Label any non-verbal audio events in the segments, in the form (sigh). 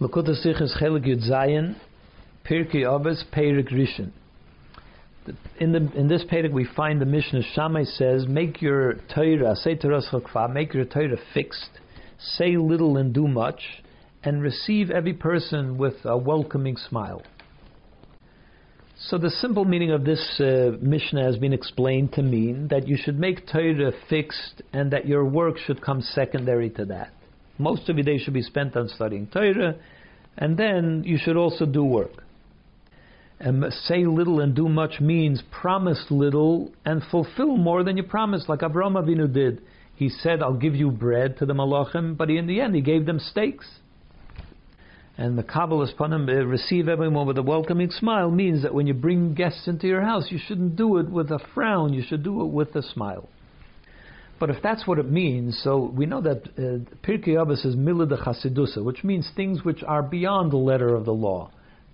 Lakuta Sichas Chelik Yud Zayin, Pirkei Avos, Perik Rishon. In, the, in this Perik we find the Mishnah Shammai says, make your Torah, say Torah Chokfa, make your Torah fixed, say little and do much, and receive every person with a welcoming smile. So the simple meaning of this uh, Mishnah has been explained to mean that you should make Torah fixed and that your work should come secondary to that. Most of your day should be spent on studying Torah, and then you should also do work. And say little and do much means promise little and fulfill more than you promised, like Abraham Avinu did. He said, I'll give you bread to the Malachim, but in the end he gave them steaks. And the Kabbalist Panim, uh, receive everyone with a welcoming smile, means that when you bring guests into your house, you shouldn't do it with a frown, you should do it with a smile. But if that's what it means, so we know that uh, Pirkei Avos is Milad Chasidusa, which means things which are beyond the letter of the law.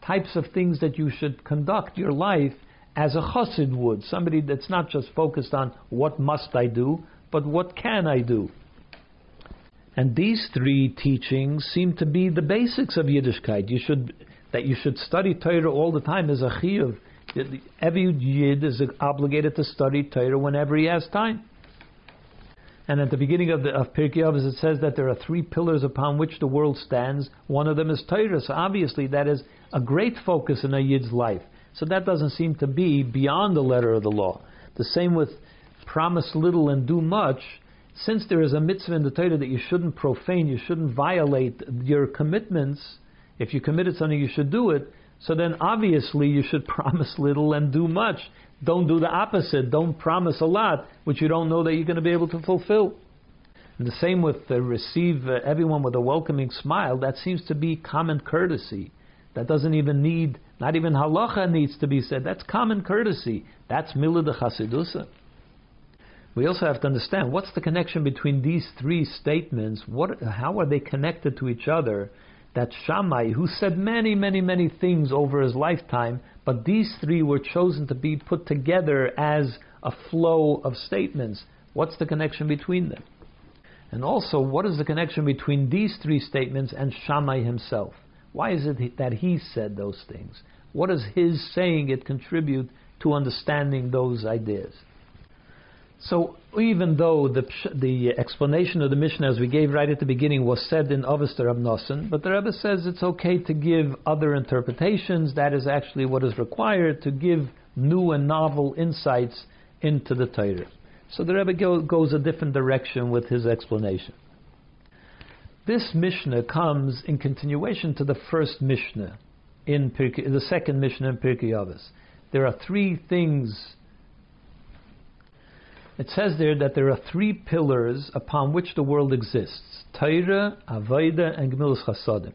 Types of things that you should conduct your life as a chassid would, somebody that's not just focused on what must I do, but what can I do. And these three teachings seem to be the basics of Yiddishkeit. You should that you should study Torah all the time as a chiyuv. Every Yid is obligated to study Torah whenever he has time. And at the beginning of the of Pirkei Avos, it says that there are three pillars upon which the world stands. One of them is Torah. So obviously, that is a great focus in a Yid's life. So that doesn't seem to be beyond the letter of the law. The same with promise little and do much since there is a mitzvah in the Torah that you shouldn't profane, you shouldn't violate your commitments, if you committed something, you should do it. So then obviously you should (laughs) promise little and do much. Don't do the opposite. Don't promise a lot, which you don't know that you're going to be able to fulfill. And the same with receive uh, everyone with a welcoming smile. That seems to be common courtesy. That doesn't even need, not even halacha needs to be said. That's common courtesy. That's milah de chasidusa we also have to understand what's the connection between these three statements. What, how are they connected to each other? That Shammai, who said many, many, many things over his lifetime, but these three were chosen to be put together as a flow of statements. What's the connection between them? And also, what is the connection between these three statements and Shammai himself? Why is it that he said those things? What does his saying it contribute to understanding those ideas? So even though the the explanation of the Mishnah as we gave right at the beginning was said in Avos d'Rabbi Nosson, but the Rebbe says it's okay to give other interpretations. That is actually what is required to give new and novel insights into the Torah. So the Rebbe go, goes a different direction with his explanation. This Mishnah comes in continuation to the first Mishnah in Pirkei, the second Mishnah in Pirkei Avos. There are three things it says there that there are three pillars upon which the world exists: Torah, Avodah, and Gemilas Chasadim.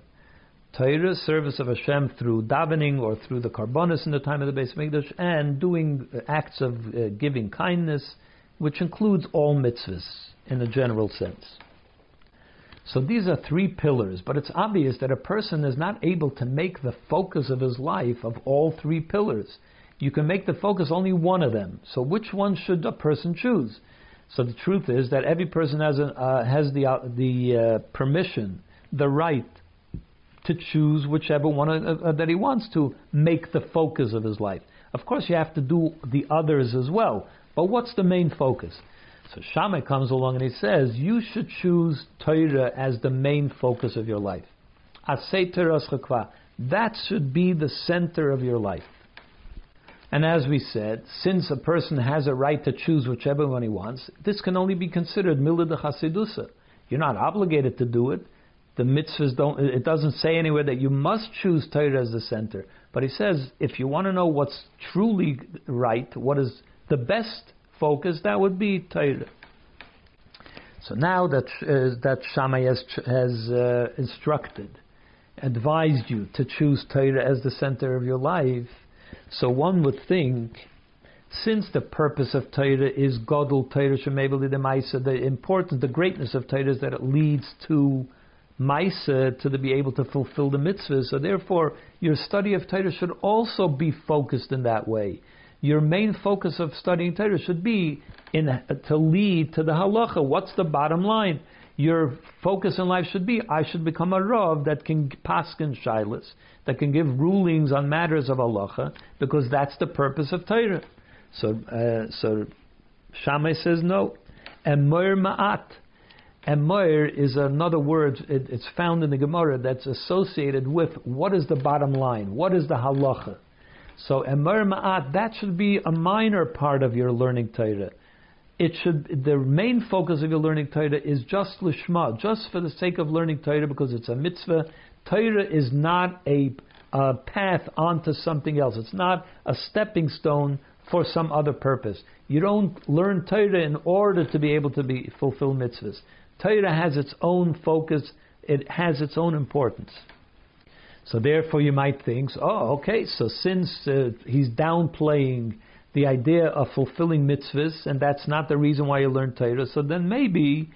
Torah, service of Hashem through davening or through the karbonis in the time of the Beis Mikdash, and doing acts of uh, giving kindness, which includes all mitzvahs in a general sense. So these are three pillars, but it's obvious that a person is not able to make the focus of his life of all three pillars you can make the focus only one of them. So which one should a person choose? So the truth is that every person has, uh, has the, uh, the uh, permission, the right to choose whichever one that he wants to make the focus of his life. Of course, you have to do the others as well. But what's the main focus? So Shammai comes along and he says, you should choose Torah as the main focus of your life. That should be the center of your life. And as we said, since a person has a right to choose whichever one he wants, this can only be considered milah de chasidusa. You're not obligated to do it. The mitzvahs don't. It doesn't say anywhere that you must choose Torah as the center. But he says if you want to know what's truly right, what is the best focus, that would be Torah. So now that uh, that Shammai has, has uh, instructed, advised you to choose Torah as the center of your life so one would think, since the purpose of Torah is Godel Torah Shemebeli the Maisa, the importance, the greatness of Torah is that it leads to Maisa to be able to fulfill the mitzvahs. So therefore, your study of Torah should also be focused in that way. Your main focus of studying Torah should be in to lead to the halacha. What's the bottom line? Your focus in life should be I should become a Rav that can paskin shilas, that can give rulings on matters of halacha, because that's the purpose of Torah. So, uh, so Shammai says no. Moir Ma'at. Moir is another word, it, it's found in the Gemara that's associated with what is the bottom line, what is the halacha. So Emir Ma'at, that should be a minor part of your learning Torah it should the main focus of your learning Torah is just lishma, just for the sake of learning Torah, because it's a mitzvah. Torah is not a, a path onto something else. It's not a stepping stone for some other purpose. You don't learn Torah in order to be able to be fulfill mitzvahs. Torah has its own focus. It has its own importance. So therefore, you might think, oh, okay. So since uh, he's downplaying the idea of fulfilling mitzvahs, and that's not the reason why you learn Torah. So then maybe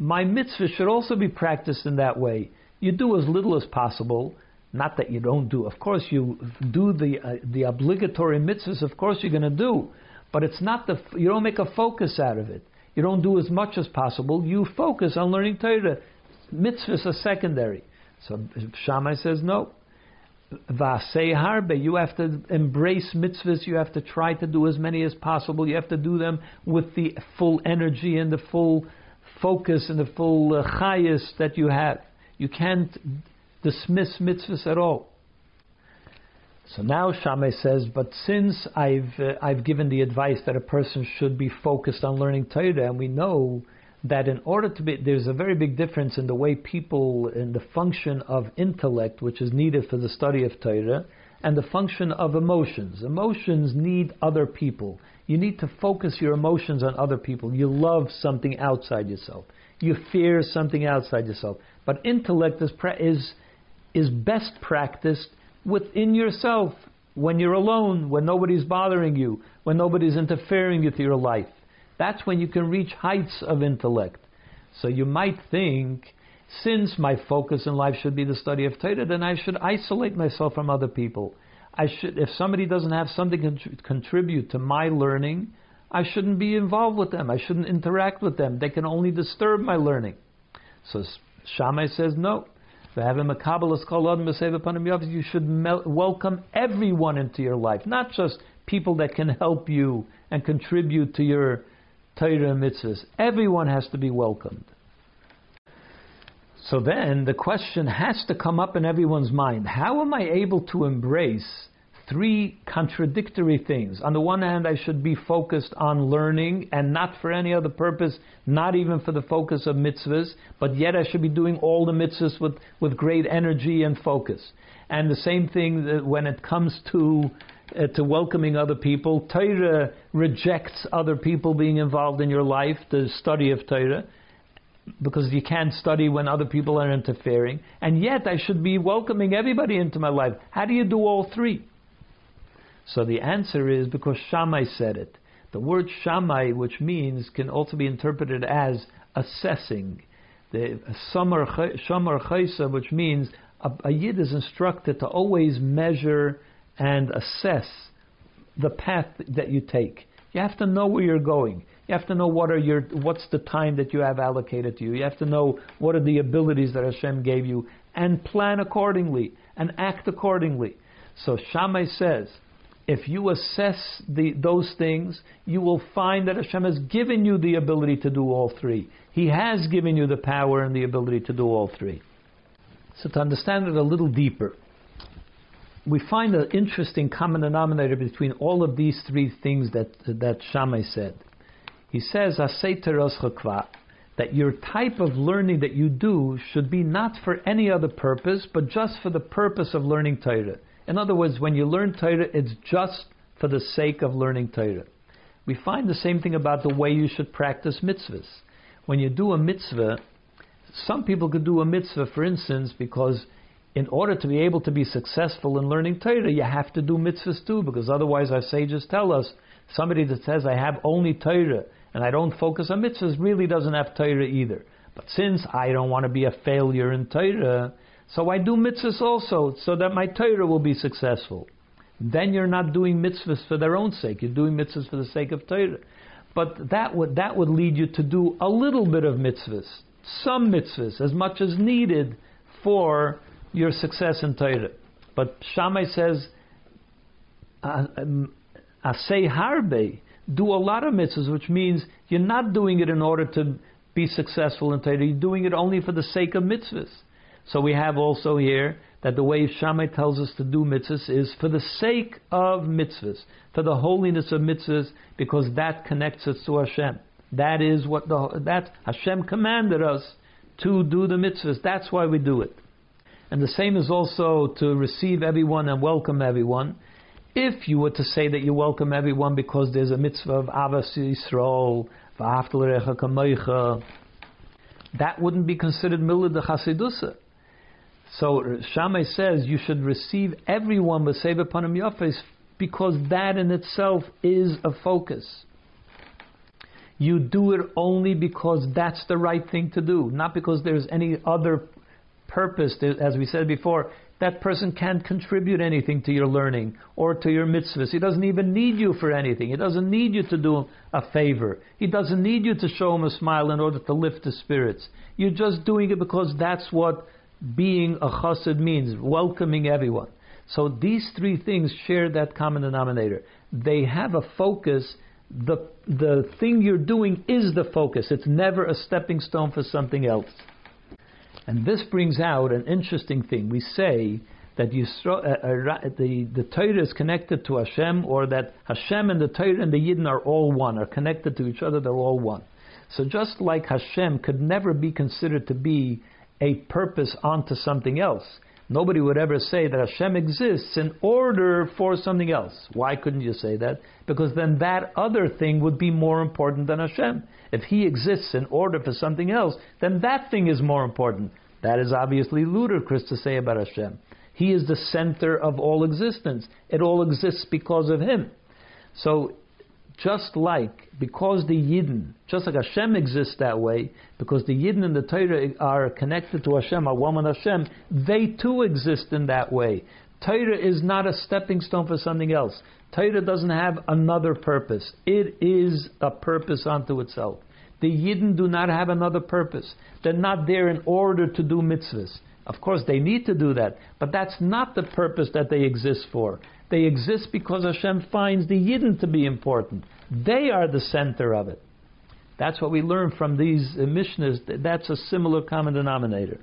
my mitzvah should also be practiced in that way. You do as little as possible. Not that you don't do. Of course, you do the uh, the obligatory mitzvahs. Of course, you're going to do, but it's not the. You don't make a focus out of it. You don't do as much as possible. You focus on learning Torah. Mitzvahs are secondary. So Shammai says no. Harbe. You have to embrace mitzvahs. You have to try to do as many as possible. You have to do them with the full energy and the full focus and the full uh, chayas that you have. You can't dismiss mitzvahs at all. So now Shammai says, but since I've uh, I've given the advice that a person should be focused on learning Torah, and we know that in order to be, there's a very big difference in the way people, in the function of intellect, which is needed for the study of Torah, and the function of emotions. Emotions need other people. You need to focus your emotions on other people. You love something outside yourself. You fear something outside yourself. But intellect is, is, is best practiced within yourself when you're alone, when nobody's bothering you, when nobody's interfering with your life. That's when you can reach heights of intellect. So you might think, since my focus in life should be the study of Torah, then I should isolate myself from other people. I should, if somebody doesn't have something to contribute to my learning, I shouldn't be involved with them. I shouldn't interact with them. They can only disturb my learning. So Shammai says no. You should welcome everyone into your life, not just people that can help you and contribute to your Torah mitzvahs. Everyone has to be welcomed. So then the question has to come up in everyone's mind how am I able to embrace three contradictory things? On the one hand, I should be focused on learning and not for any other purpose, not even for the focus of mitzvahs, but yet I should be doing all the mitzvahs with, with great energy and focus. And the same thing when it comes to uh, to welcoming other people. Torah rejects other people being involved in your life, the study of Torah, because you can't study when other people are interfering. And yet I should be welcoming everybody into my life. How do you do all three? So the answer is because Shammai said it. The word Shammai, which means, can also be interpreted as assessing. The Shamar Chaysa, which means a, a Yid is instructed to always measure and assess the path that you take. You have to know where you're going. You have to know what are your what's the time that you have allocated to you. You have to know what are the abilities that Hashem gave you and plan accordingly and act accordingly. So Shammai says, if you assess the, those things, you will find that Hashem has given you the ability to do all three. He has given you the power and the ability to do all three. So to understand it a little deeper, we find an interesting common denominator between all of these three things that that Shammai said. He says, that your type of learning that you do should be not for any other purpose, but just for the purpose of learning Torah. In other words, when you learn Torah, it's just for the sake of learning Torah. We find the same thing about the way you should practice mitzvahs. When you do a mitzvah, some people could do a mitzvah, for instance, because in order to be able to be successful in learning Torah, you have to do mitzvahs too, because otherwise our sages tell us somebody that says, I have only Torah and I don't focus on mitzvahs really doesn't have Torah either. But since I don't want to be a failure in Torah, so I do mitzvahs also, so that my Torah will be successful. Then you're not doing mitzvahs for their own sake, you're doing mitzvahs for the sake of Torah. But that would, that would lead you to do a little bit of mitzvahs some mitzvahs, as much as needed for your success in Torah. But Shammai says, um, Asay harbe, do a lot of mitzvahs, which means you're not doing it in order to be successful in Torah. You're doing it only for the sake of mitzvahs. So we have also here that the way Shammai tells us to do mitzvahs is for the sake of mitzvahs, for the holiness of mitzvahs, because that connects us to Hashem. That is what the that Hashem commanded us to do the mitzvahs. That's why we do it. And the same is also to receive everyone and welcome everyone. If you were to say that you welcome everyone because there's a mitzvah of Ahavas Yisrael, that wouldn't be considered Milad de Chasidusa. So Shammai says you should receive everyone with Seva Panim Yafes because that in itself is a focus. You do it only because that's the right thing to do, not because there's any other purpose. As we said before, that person can't contribute anything to your learning or to your mitzvahs. He doesn't even need you for anything. He doesn't need you to do a favor. He doesn't need you to show him a smile in order to lift his spirits. You're just doing it because that's what being a chassid means, welcoming everyone. So these three things share that common denominator. They have a focus. The, the thing you're doing is the focus. It's never a stepping stone for something else. And this brings out an interesting thing. We say that Yisro, uh, uh, the, the Torah is connected to Hashem, or that Hashem and the Torah and the Yidden are all one, are connected to each other, they're all one. So just like Hashem could never be considered to be a purpose onto something else. Nobody would ever say that Hashem exists in order for something else. Why couldn't you say that? Because then that other thing would be more important than Hashem. If He exists in order for something else, then that thing is more important. That is obviously ludicrous to say about Hashem. He is the center of all existence. It all exists because of Him. So just like, because the Yidden, just like Hashem exists that way, because the Yidden and the Torah are connected to Hashem, are one with Hashem, they too exist in that way. Torah is not a stepping stone for something else. Torah doesn't have another purpose. It is a purpose unto itself. The Yidden do not have another purpose. They're not there in order to do mitzvahs. Of course, they need to do that, but that's not the purpose that they exist for. They exist because Hashem finds the Yidden to be important. They are the center of it. That's what we learn from these uh, Mishnahs. That's a similar common denominator.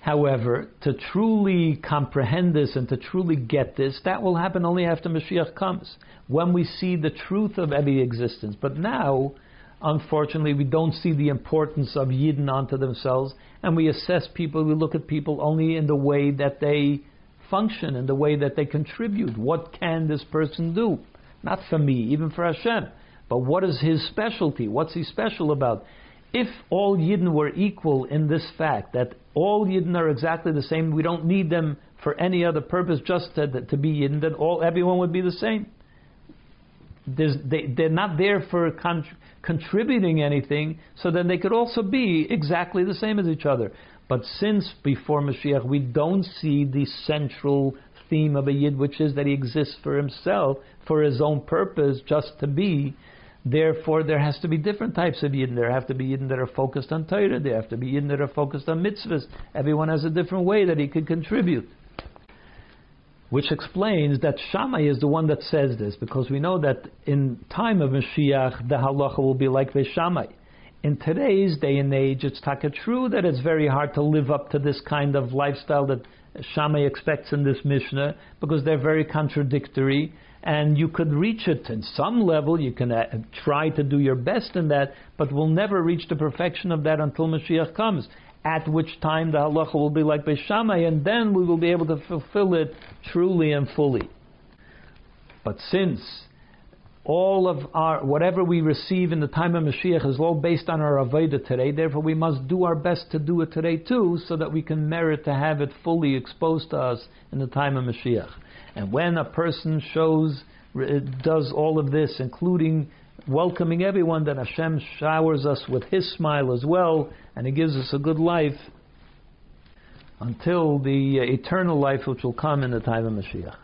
However, to truly comprehend this and to truly get this, that will happen only after Mashiach comes, when we see the truth of every existence. But now, unfortunately, we don't see the importance of Yidden unto themselves, and we assess people, we look at people only in the way that they function in the way that they contribute. What can this person do? Not for me, even for Hashem. But what is his specialty? What's he special about? If all Yidden were equal in this fact, that all Yidden are exactly the same, we don't need them for any other purpose, just to, to be Yidden, then all everyone would be the same. They, they're not there for con- contributing anything, so then they could also be exactly the same as each other. But since before Mashiach we don't see the central theme of a Yid, which is that he exists for himself, for his own purpose, just to be, therefore there has to be different types of Yidden. There have to be Yidden that are focused on Torah, there have to be Yidden that are focused on mitzvahs. Everyone has a different way that he could contribute. Which explains that Shammai is the one that says this, because we know that in time of Mashiach, the halacha will be like Shammai in today's day and age, it's taka true that it's very hard to live up to this kind of lifestyle that Shammai expects in this Mishnah because they're very contradictory. And you could reach it in some level. You can uh, try to do your best in that, but we'll never reach the perfection of that until Mashiach comes. At which time the halacha will be like Beis Shammai, and then we will be able to fulfill it truly and fully. But since all of our whatever we receive in the time of Mashiach is all based on our avodah today. Therefore, we must do our best to do it today too, so that we can merit to have it fully exposed to us in the time of Mashiach. And when a person shows does all of this, including welcoming everyone, then Hashem showers us with His smile as well, and He gives us a good life until the uh, eternal life which will come in the time of Mashiach.